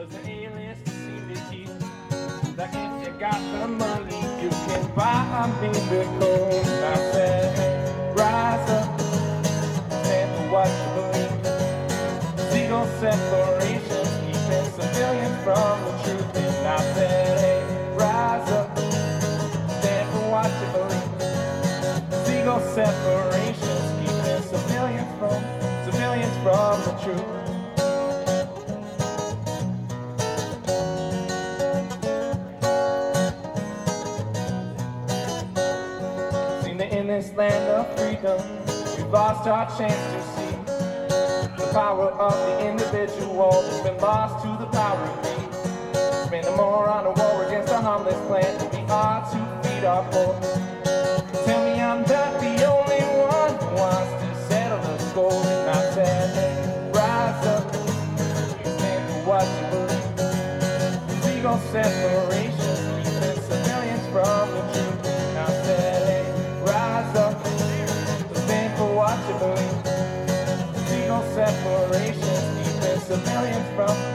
Cause the aliens seem to teach that if you got the money, you can buy me Bitcoin. I said, rise up, stand for what you believe. Zero separation, keeping civilians from the truth. And I said, hey, rise up, stand for what you believe. Zero separation, lost our chance to see the power of the individual that's been lost to the power of me. Spending more on a war against a harmless plant we are to feed our poor. Civilians from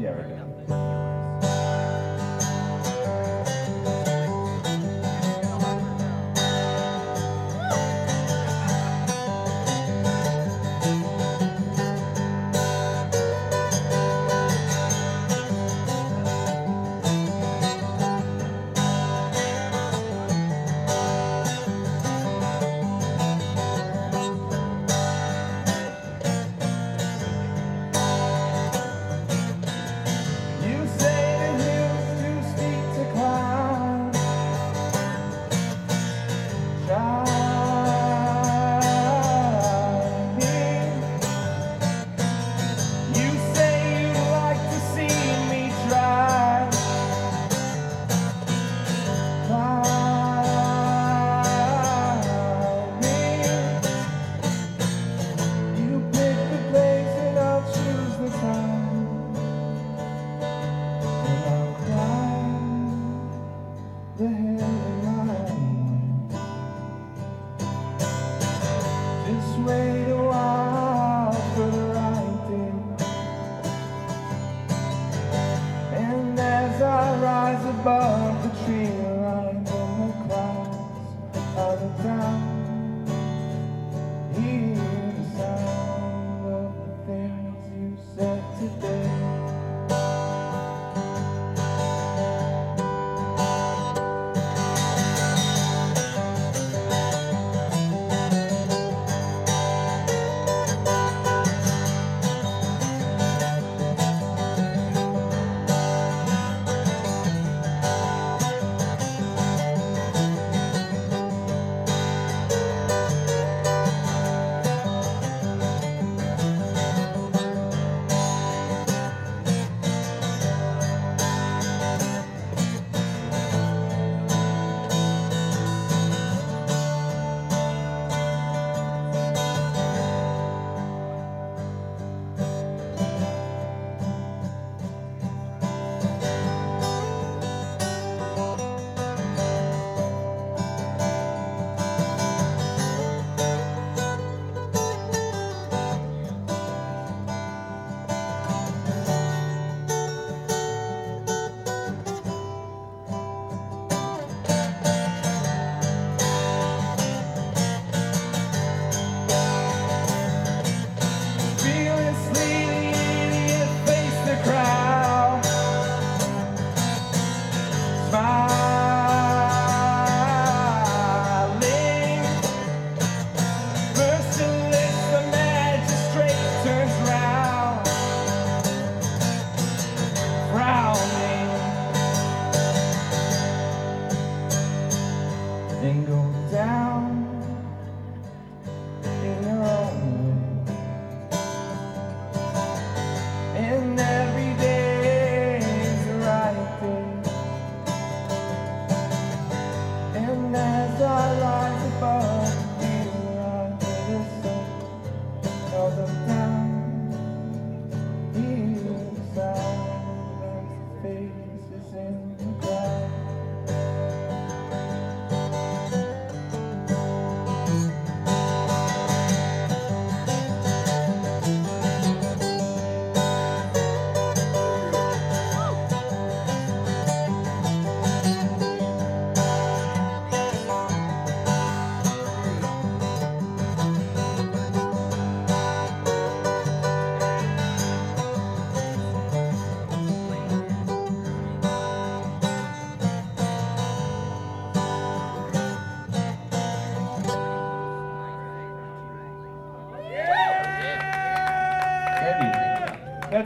Yeah, right there.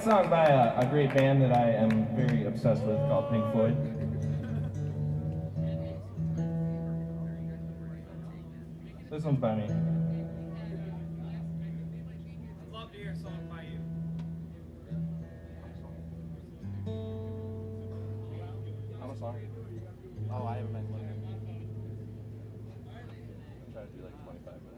song by a, a great band that I am very obsessed with called Pink Floyd. This one's by me. Oh, I haven't been looking. I'm trying to do like 25 minutes.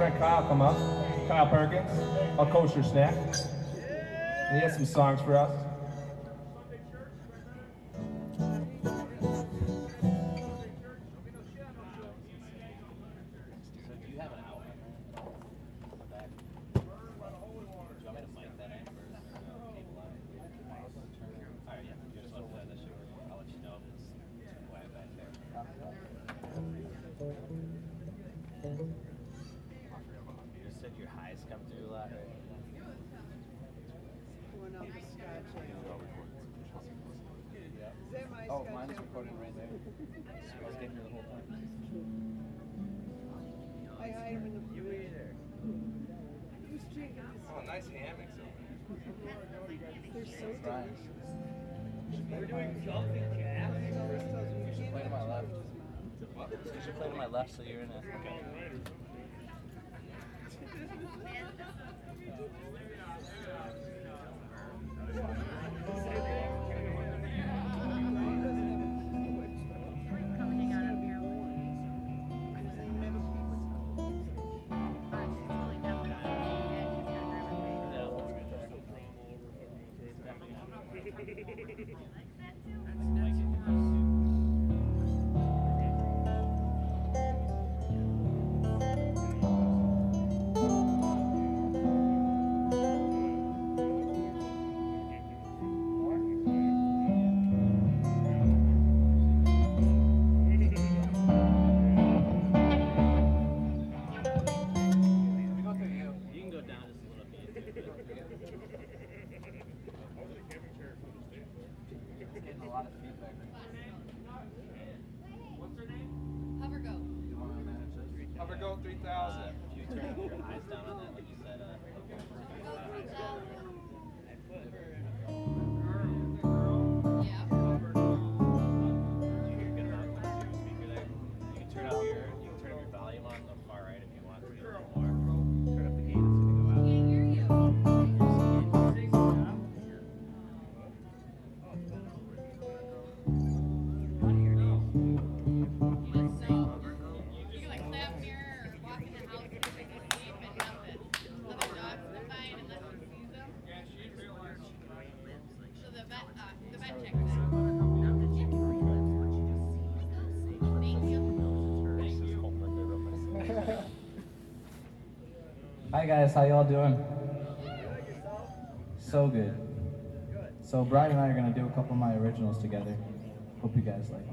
friend Kyle come up. Kyle Perkins, a kosher snack. And he has some songs for us. Hi guys, how y'all doing? So good. So Brian and I are gonna do a couple of my originals together. Hope you guys like.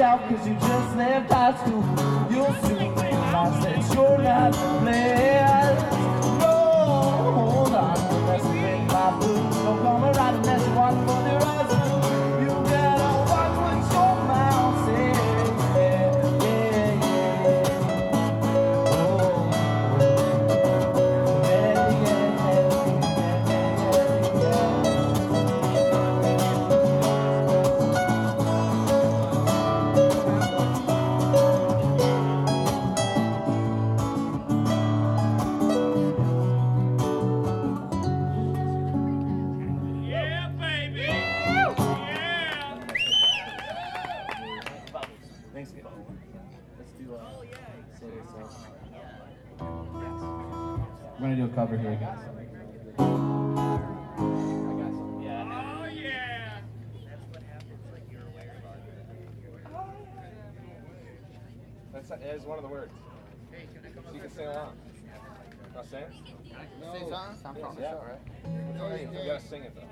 Out, Say something? I'm from the show, right? Oh, you gotta sing it though.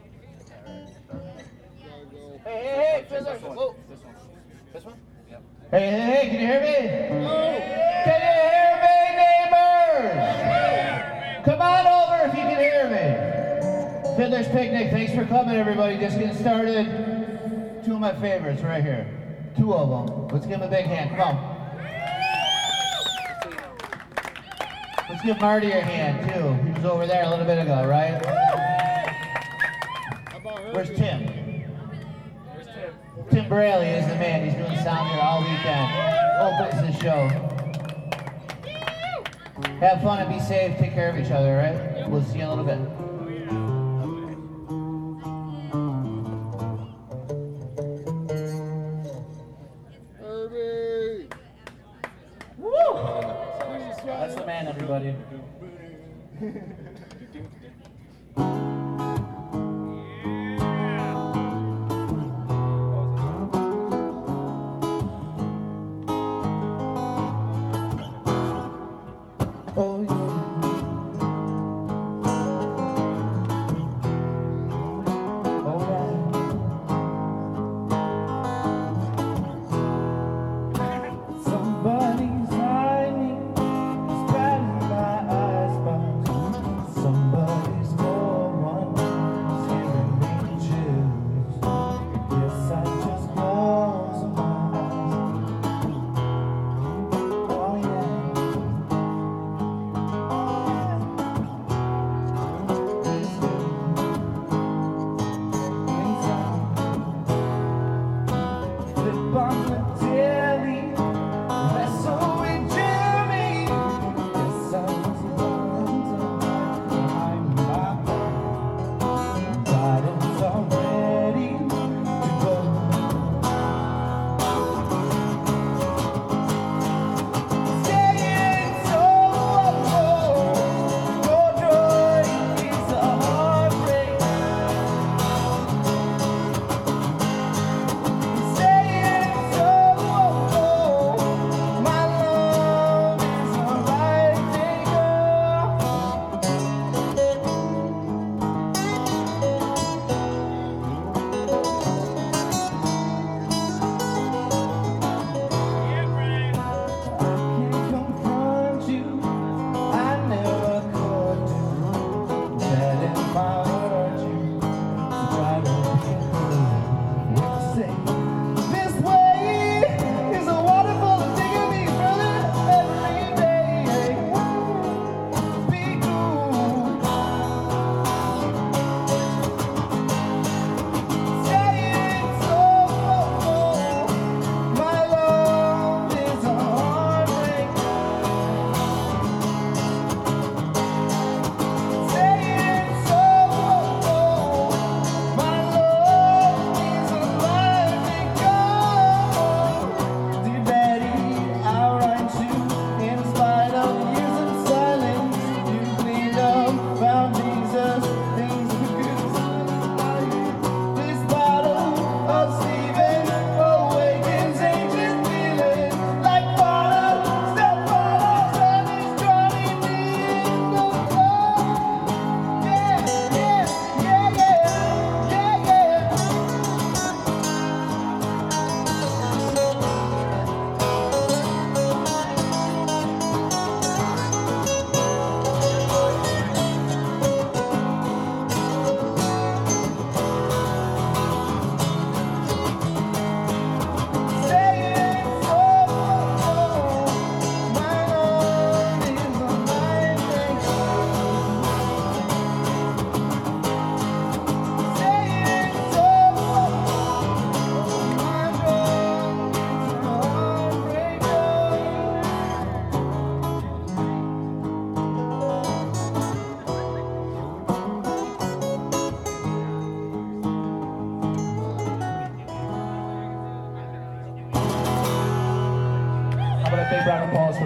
Hey, hey, hey, Fiddler! Whoa! This one. This one? Hey, hey, hey, can you hear me? Oh. Can you hear me, neighbors? Come on over if you can hear me. Fiddler's Picnic, thanks for coming, everybody. Just getting started. Two of my favorites right here. Two of them. Let's give them a big hand. Come on. Let's give Marty a hand, too. He was over there a little bit ago, right? Where's Tim? Tim Braley is the man. He's doing sound here all weekend. Opens the show. Have fun and be safe. Take care of each other, right? We'll see you in a little bit. Everybody.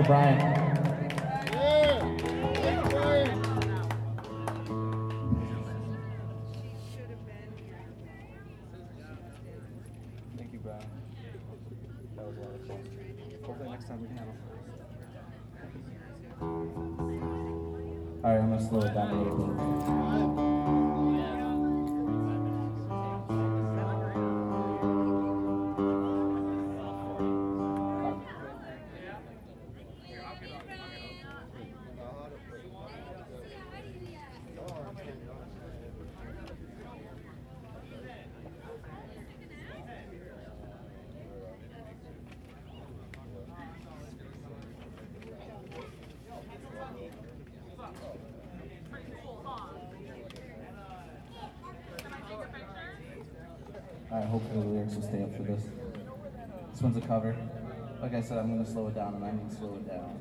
Brian. So stay up for this. This one's a cover. Like I said, I'm gonna slow it down, and I mean slow it down.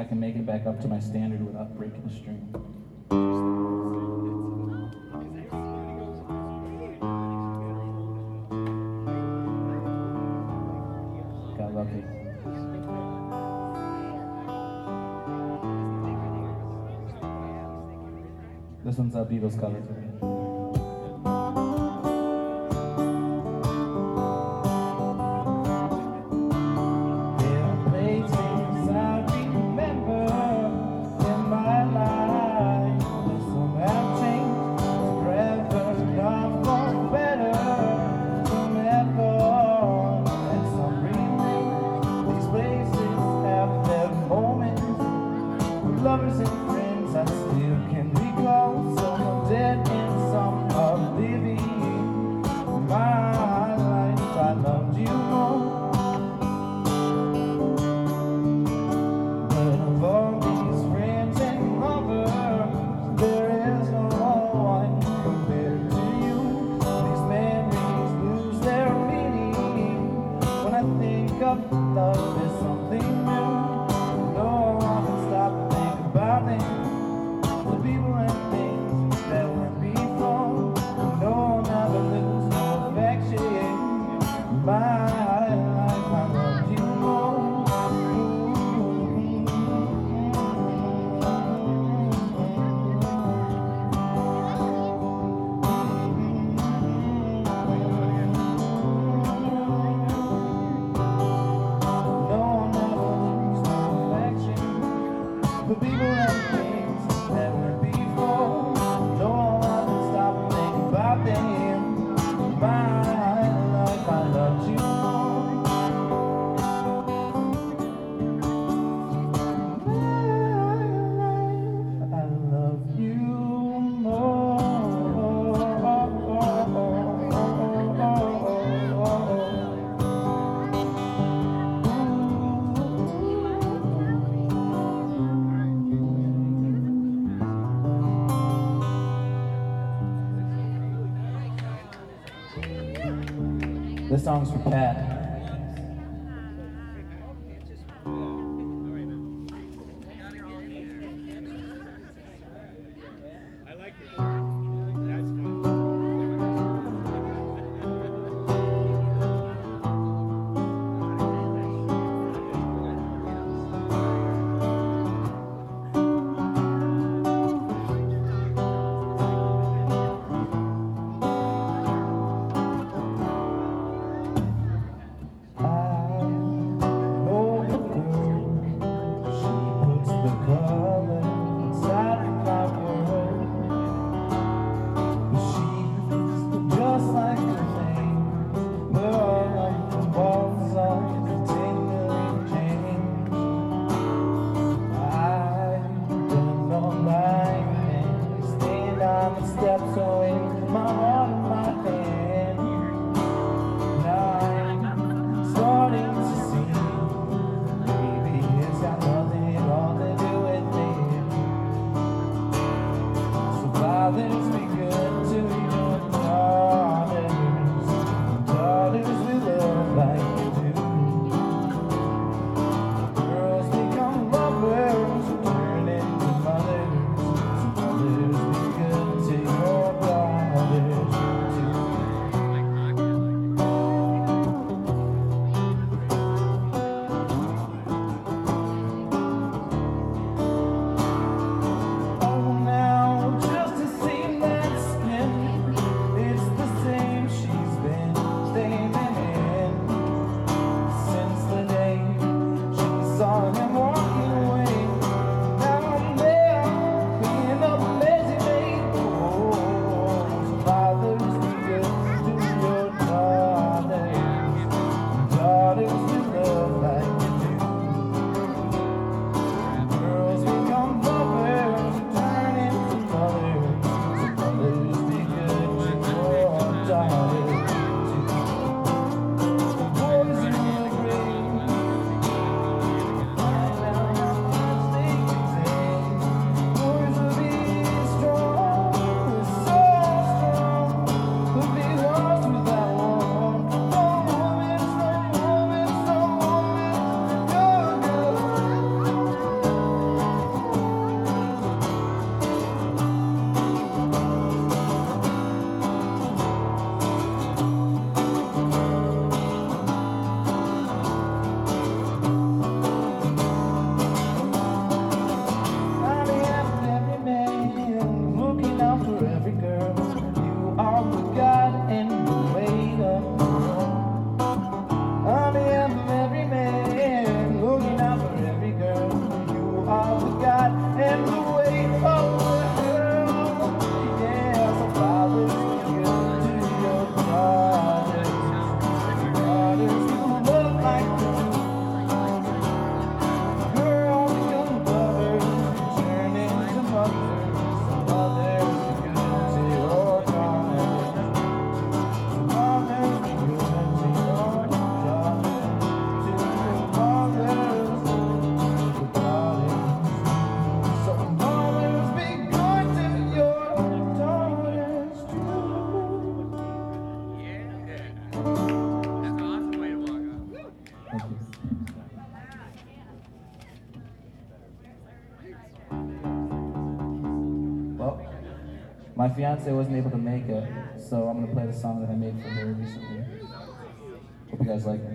I can make it back up to my standard without breaking the string. Got lucky. This one's a Beatles cover. songs for Pat. My fiance wasn't able to make it, so I'm gonna play the song that I made for her recently. Hope you guys like it.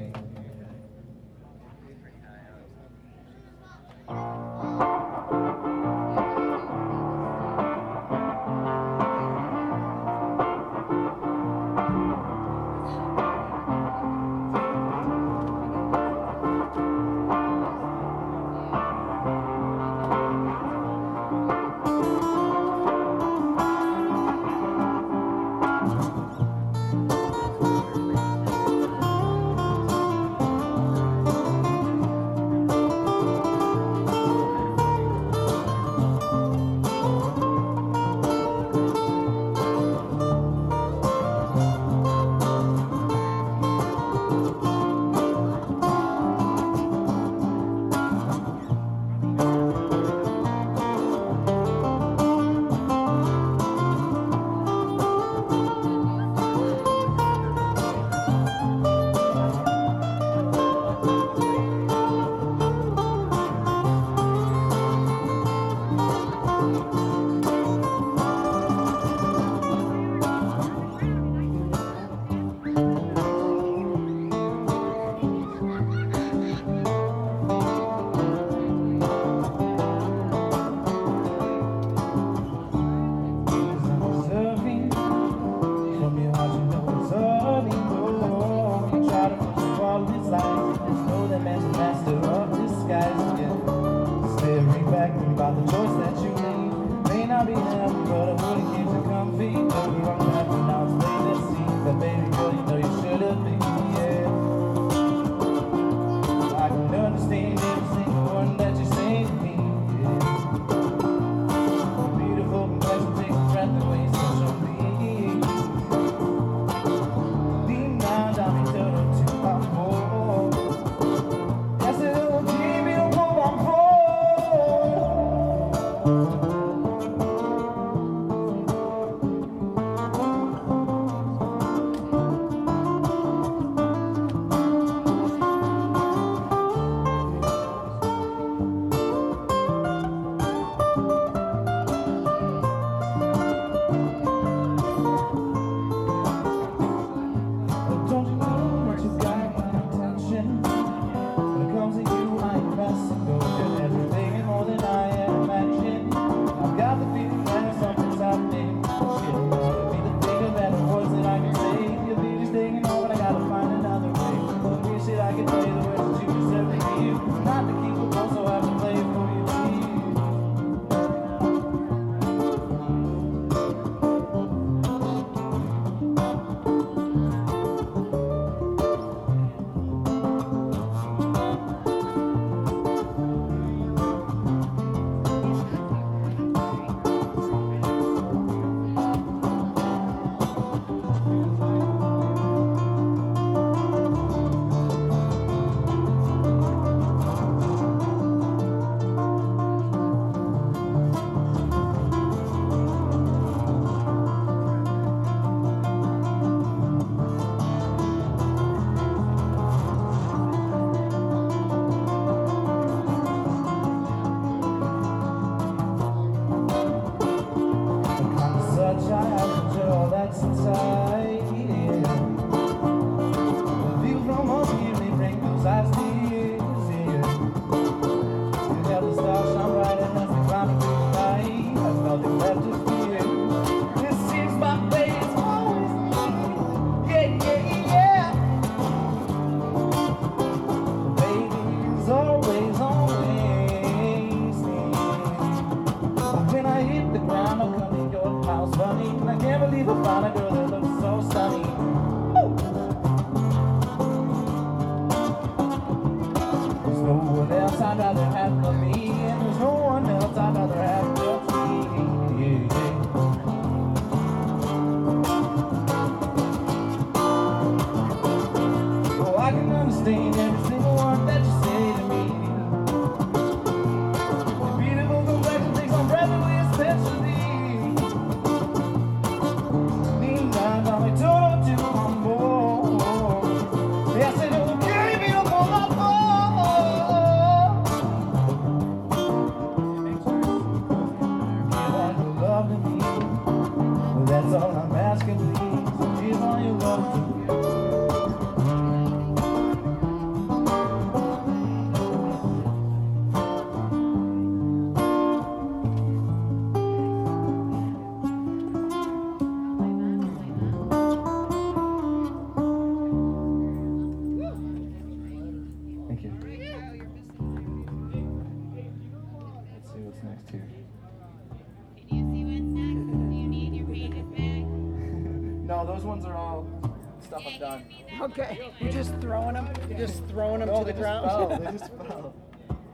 Okay. You're just throwing them. You're just throwing them no, to the ground. Fell. They just fell.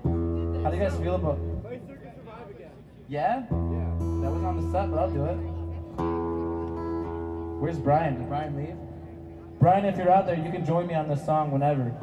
How do you guys feel about? Yeah. Yeah. That was on the set, but I'll do it. Where's Brian? Did Brian leave? Brian, if you're out there, you can join me on this song whenever.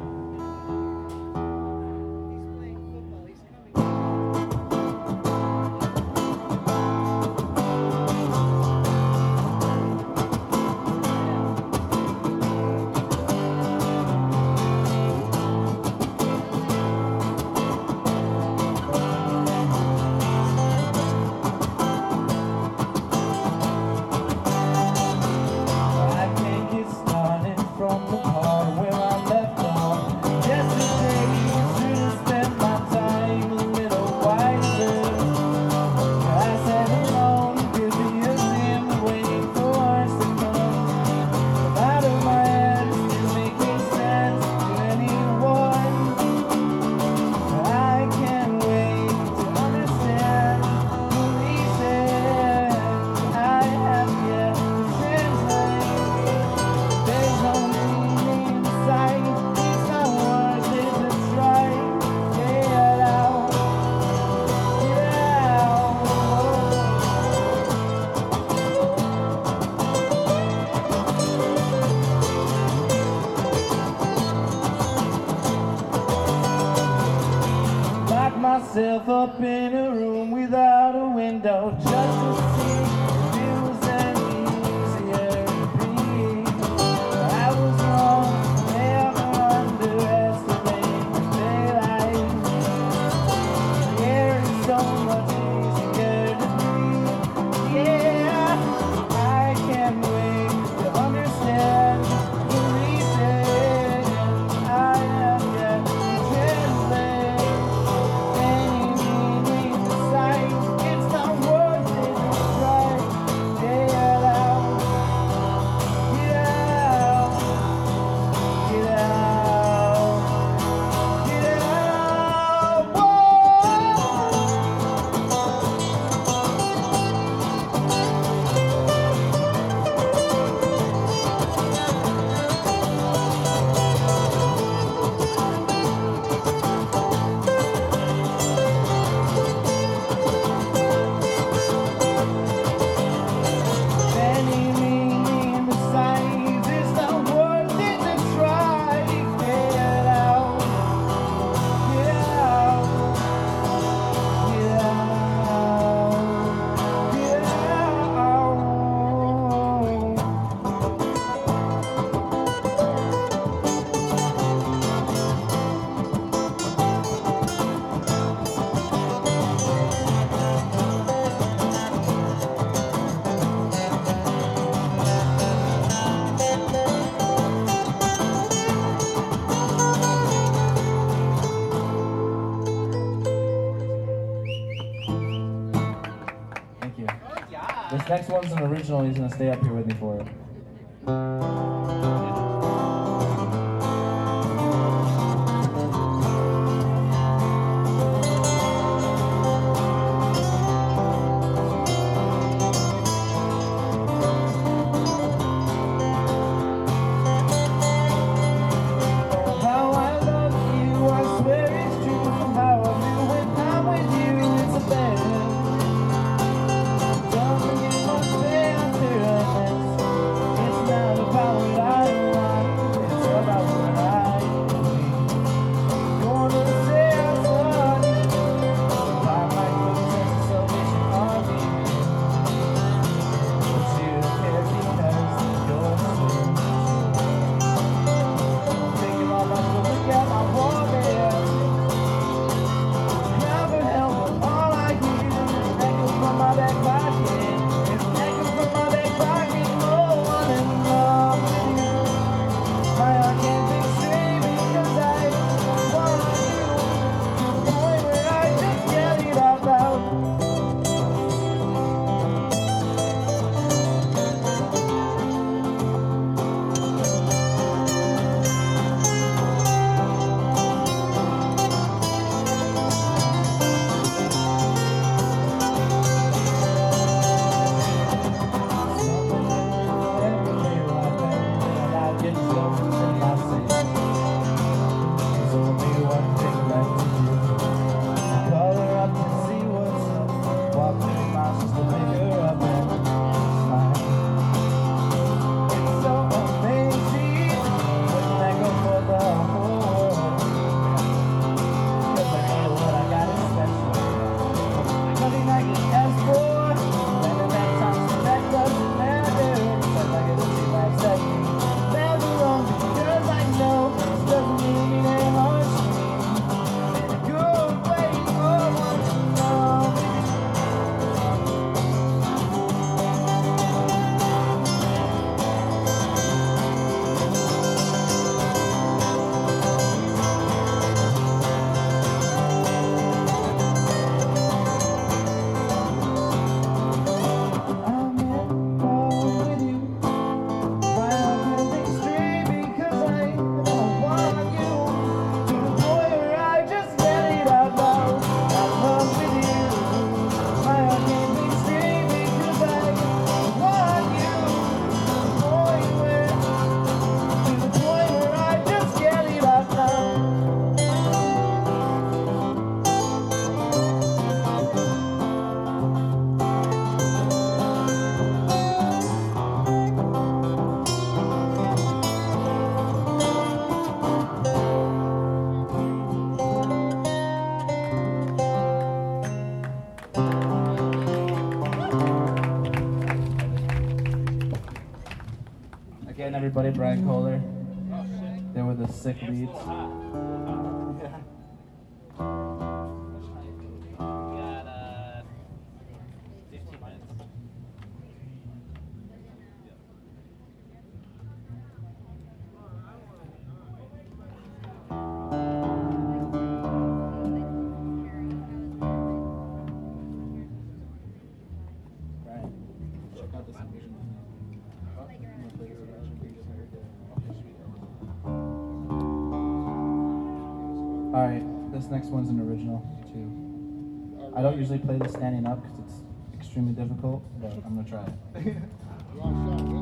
Next one's an original. He's gonna stay up here. Everybody, Brian Kohler. They were the sick leads. Usually play this standing up because it's extremely difficult, but I'm gonna try it.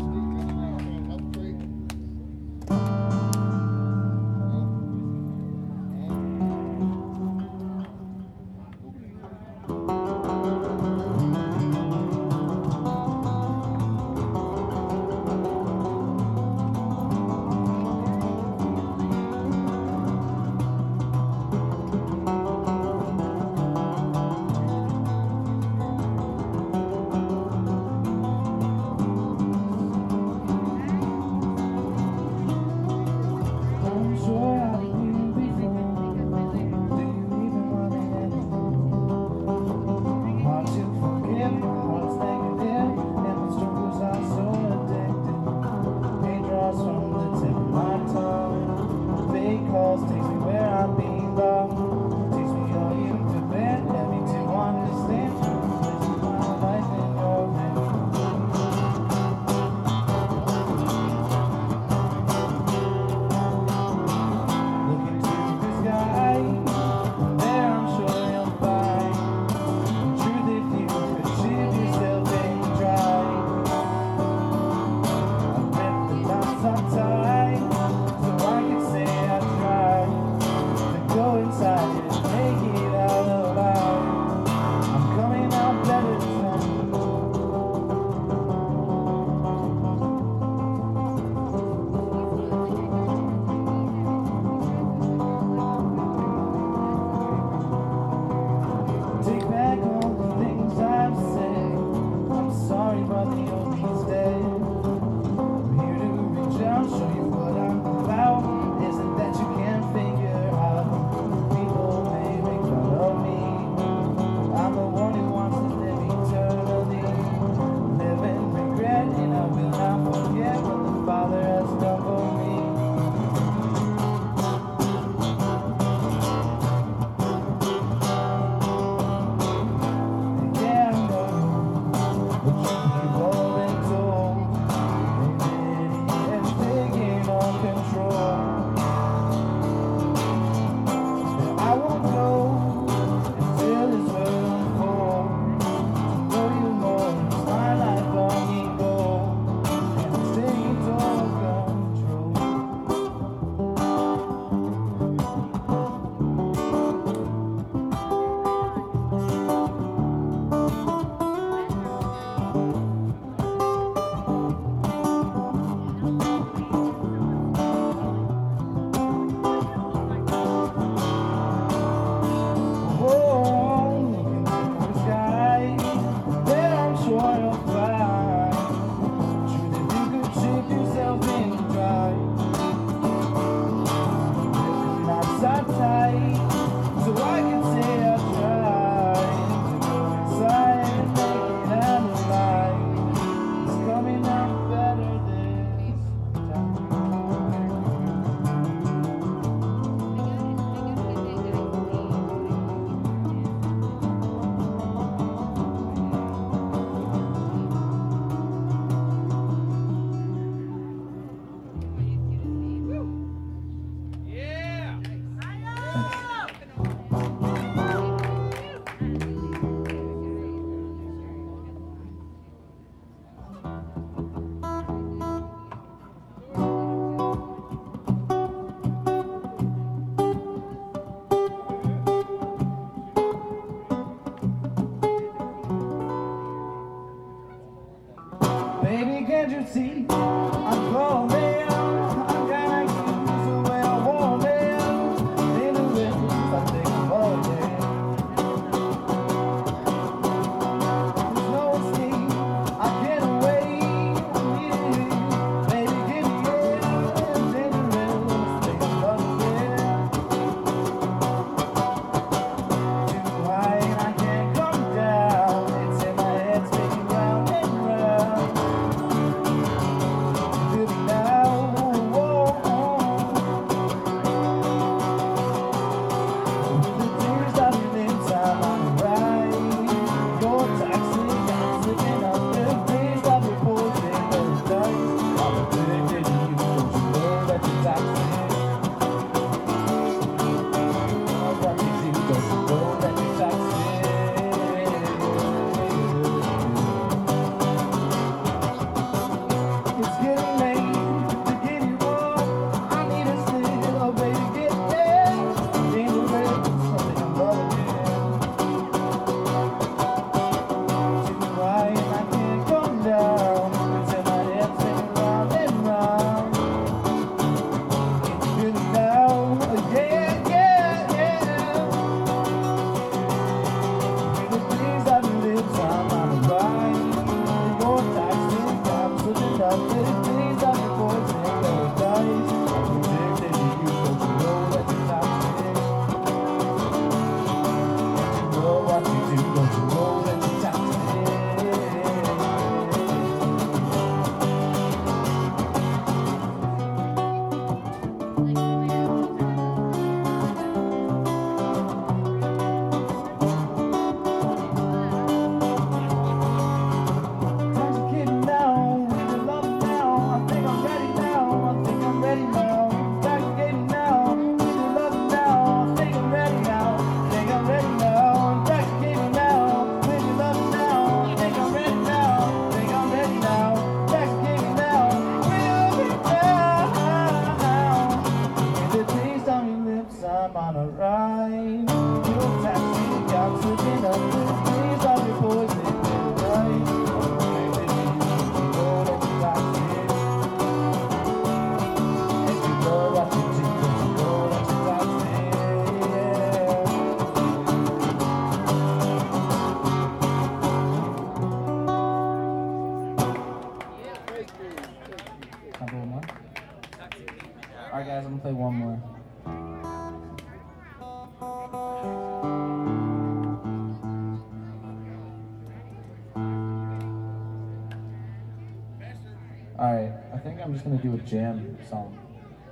gonna do a jam song.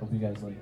Hope you guys like